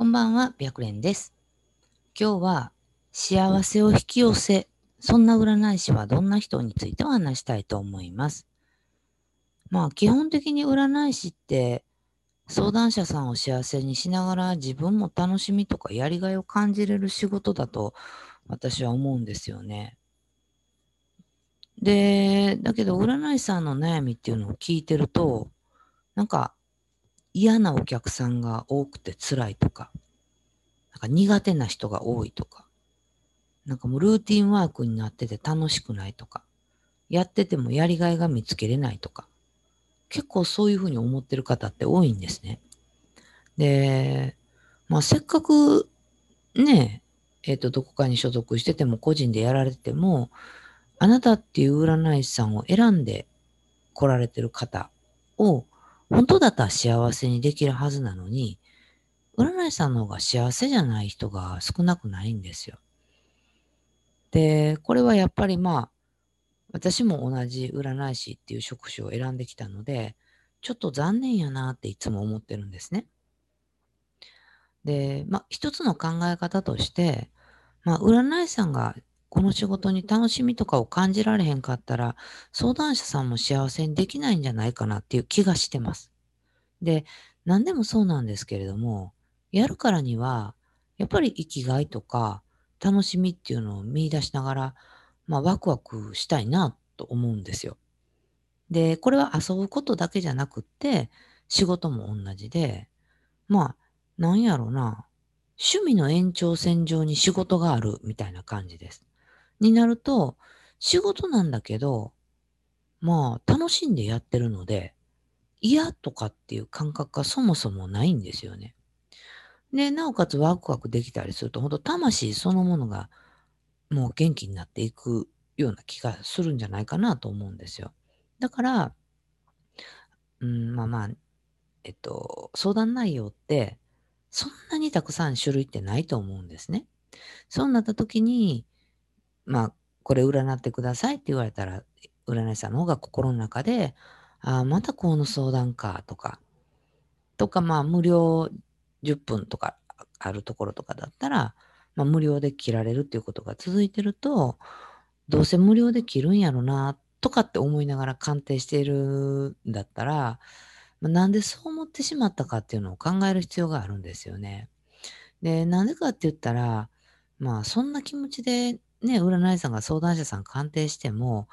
こんばんは、白蓮です。今日は幸せを引き寄せ、そんな占い師はどんな人についてお話したいと思います。まあ基本的に占い師って相談者さんを幸せにしながら自分も楽しみとかやりがいを感じれる仕事だと私は思うんですよね。で、だけど占い師さんの悩みっていうのを聞いてると、なんか嫌なお客さんが多くて辛いとか、なんか苦手な人が多いとか、なんかもうルーティンワークになってて楽しくないとか、やっててもやりがいが見つけれないとか、結構そういうふうに思ってる方って多いんですね。で、まあせっかくね、えっ、と、どこかに所属してても個人でやられてても、あなたっていう占い師さんを選んで来られてる方を本当だったら幸せにできるはずなのに、占い師さんの方が幸せじゃない人が少なくないんですよ。で、これはやっぱりまあ、私も同じ占い師っていう職種を選んできたので、ちょっと残念やなっていつも思ってるんですね。で、まあ、一つの考え方として、まあ、占い師さんがこの仕事に楽しみとかを感じられへんかったら、相談者さんも幸せにできないんじゃないかなっていう気がしてます。で、何でもそうなんですけれども、やるからには、やっぱり生きがいとか、楽しみっていうのを見出しながら、まあ、ワクワクしたいなと思うんですよ。で、これは遊ぶことだけじゃなくって、仕事も同じで、まあ、なんやろうな、趣味の延長線上に仕事があるみたいな感じです。になると、仕事なんだけど、まあ、楽しんでやってるので、嫌とかっていう感覚がそもそもないんですよね。で、なおかつワクワクできたりすると、本当魂そのものがもう元気になっていくような気がするんじゃないかなと思うんですよ。だから、うん、まあまあ、えっと、相談内容って、そんなにたくさん種類ってないと思うんですね。そうなった時に、まあ、これ占ってくださいって言われたら、占い師さんの方が心の中で、ああ、またこの相談かとか、とか、まあ、無料10分とかあるところとかだったら、まあ、無料で切られるっていうことが続いてると、どうせ無料で切るんやろな、とかって思いながら鑑定しているんだったら、まあ、なんでそう思ってしまったかっていうのを考える必要があるんですよね。で、なんでかって言ったら、まあ、そんな気持ちでね、占い師さんが相談者さん鑑定しても、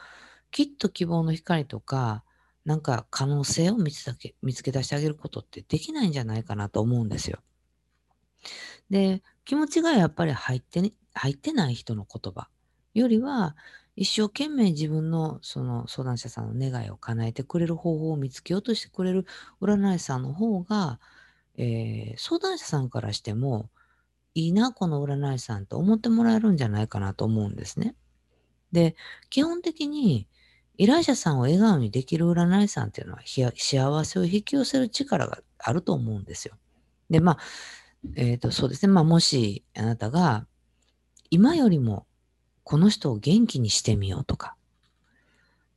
きっと希望の光とか、なんか可能性を見つけ見つけ出してあげることってできないんじゃないかなと思うんですよ。で、気持ちがやっぱり入ってね、入ってない人の言葉よりは、一生懸命自分のその相談者さんの願いを叶えてくれる方法を見つけようとしてくれる占い師さんの方が、えー相談者さんからしても、いいな、この占い師さんと思ってもらえるんじゃないかなと思うんですね。で、基本的に依頼者さんを笑顔にできる占い師さんっていうのは幸せを引き寄せる力があると思うんですよ。で、まあ、えっ、と、そうですね。まあ、もしあなたが今よりもこの人を元気にしてみようとか、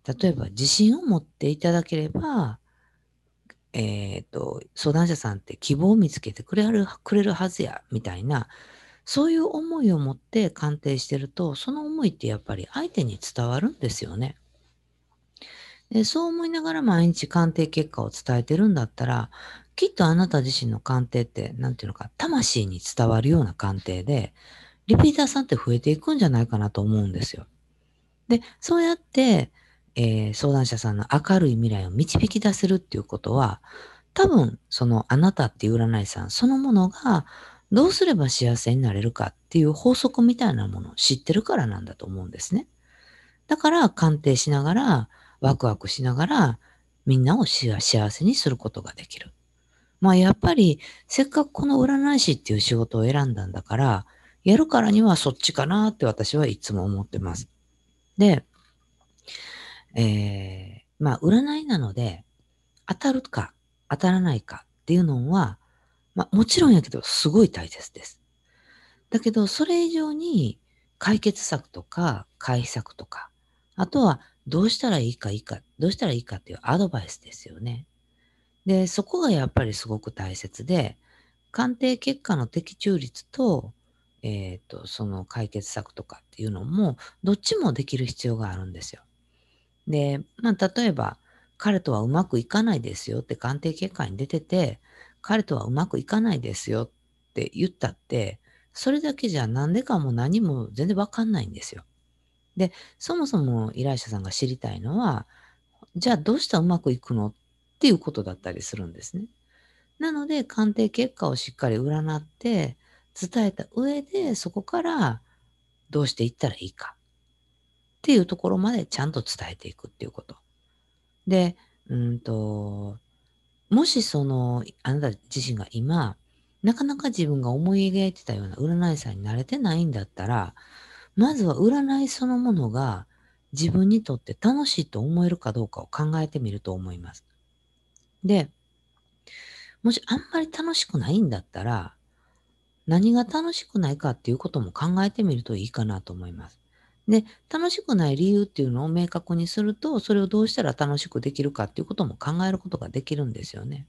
例えば自信を持っていただければ、えっ、と、相談者さんって希望を見つけてくれるくれるはずや、みたいな、そういう思いを持って鑑定してると、その思いってやっぱり相手に伝わるんですよね。でそう思いながら毎日鑑定結果を伝えてるんだったら、きっとあなた自身の鑑定って、なんていうのか、魂に伝わるような鑑定で、リピーターさんって増えていくんじゃないかなと思うんですよ。で、そうやって、えー相談者さんの明るい未来を導き出せるっていうことは、多分、そのあなたっていう占いさんそのものが、どうすれば幸せになれるかっていう法則みたいなものを知ってるからなんだと思うんですね。だから、鑑定しながら、ワクワクしながら、みんなを幸せにすることができる。まあ、やっぱり、せっかくこの占い師っていう仕事を選んだんだから、やるからにはそっちかなって私はいつも思ってます。で、えー、まあ、占いなので、当たるか当たらないかっていうのは、まあ、もちろんやけど、すごい大切です。だけど、それ以上に解決策とか回避策とか、あとはどうしたらいいかいいか、どうしたらいいかっていうアドバイスですよね。で、そこがやっぱりすごく大切で、鑑定結果の的中率と、えっ、と、その解決策とかっていうのも、どっちもできる必要があるんですよ。で、まあ、例えば、彼とはうまくいかないですよって鑑定結果に出てて、彼とはうまくいかないですよって言ったって、それだけじゃなんでかも何も全然わかんないんですよ。で、そもそも依頼者さんが知りたいのは、じゃあどうしたらうまくいくのっていうことだったりするんですね。なので、鑑定結果をしっかり占って伝えた上で、そこからどうしていったらいいかっていうところまでちゃんと伝えていくっていうこと。で、うんと、もしその、あなた自身が今、なかなか自分が思い描いてたような占い師さんに慣れてないんだったら、まずは占いそのものが自分にとって楽しいと思えるかどうかを考えてみると思います。で、もしあんまり楽しくないんだったら、何が楽しくないかっていうことも考えてみるといいかなと思います。で、楽しくない理由っていうのを明確にすると、それをどうしたら楽しくできるかっていうことも考えることができるんですよね。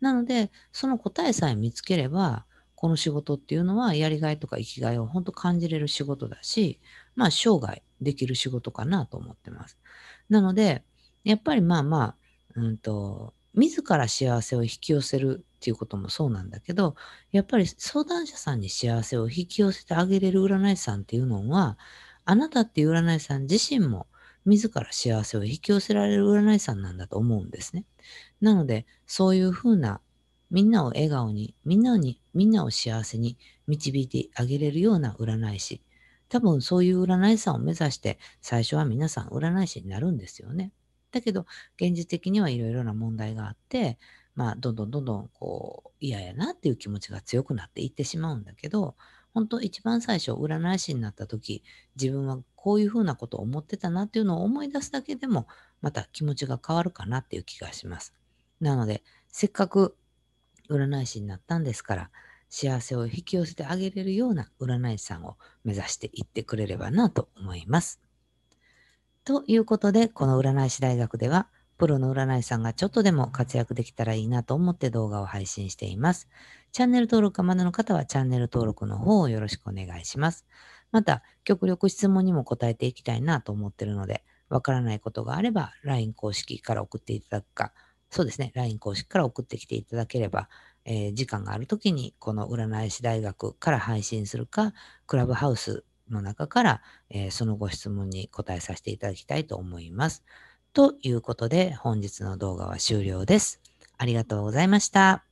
なので、その答えさえ見つければ、この仕事っていうのはやりがいとか生きがいを本当感じれる仕事だし、まあ生涯できる仕事かなと思ってます。なので、やっぱりまあまあ、うんと、自ら幸せを引き寄せるっていうこともそうなんだけど、やっぱり相談者さんに幸せを引き寄せてあげれる占い師さんっていうのは、あなたっていう占い師さん自身も自ら幸せを引き寄せられる占い師さんなんだと思うんですね。なので、そういうふうなみんなを笑顔に、みんなに、みんなを幸せに導いてあげれるような占い師。多分そういう占い師さんを目指して最初は皆さん占い師になるんですよね。だけど、現実的にはいろいろな問題があって、まあ、どんどんどんどん、こう、嫌やなっていう気持ちが強くなっていってしまうんだけど、本当一番最初、占い師になった時、自分はこういうふうなことを思ってたなっていうのを思い出すだけでも、また気持ちが変わるかなっていう気がします。なので、せっかく占い師になったんですから、幸せを引き寄せてあげれるような占い師さんを目指していってくれればなと思います。ということで、この占い師大学では、プロの占い師さんがちょっとでも活躍できたらいいなと思って動画を配信しています。チャンネル登録がまだの方はチャンネル登録の方をよろしくお願いします。また、極力質問にも答えていきたいなと思っているので、わからないことがあれば LINE 公式から送っていただくか、そうですね、LINE 公式から送ってきていただければ、えー、時間があるときにこの占い師大学から配信するか、クラブハウスの中から、えー、そのご質問に答えさせていただきたいと思います。ということで、本日の動画は終了です。ありがとうございました。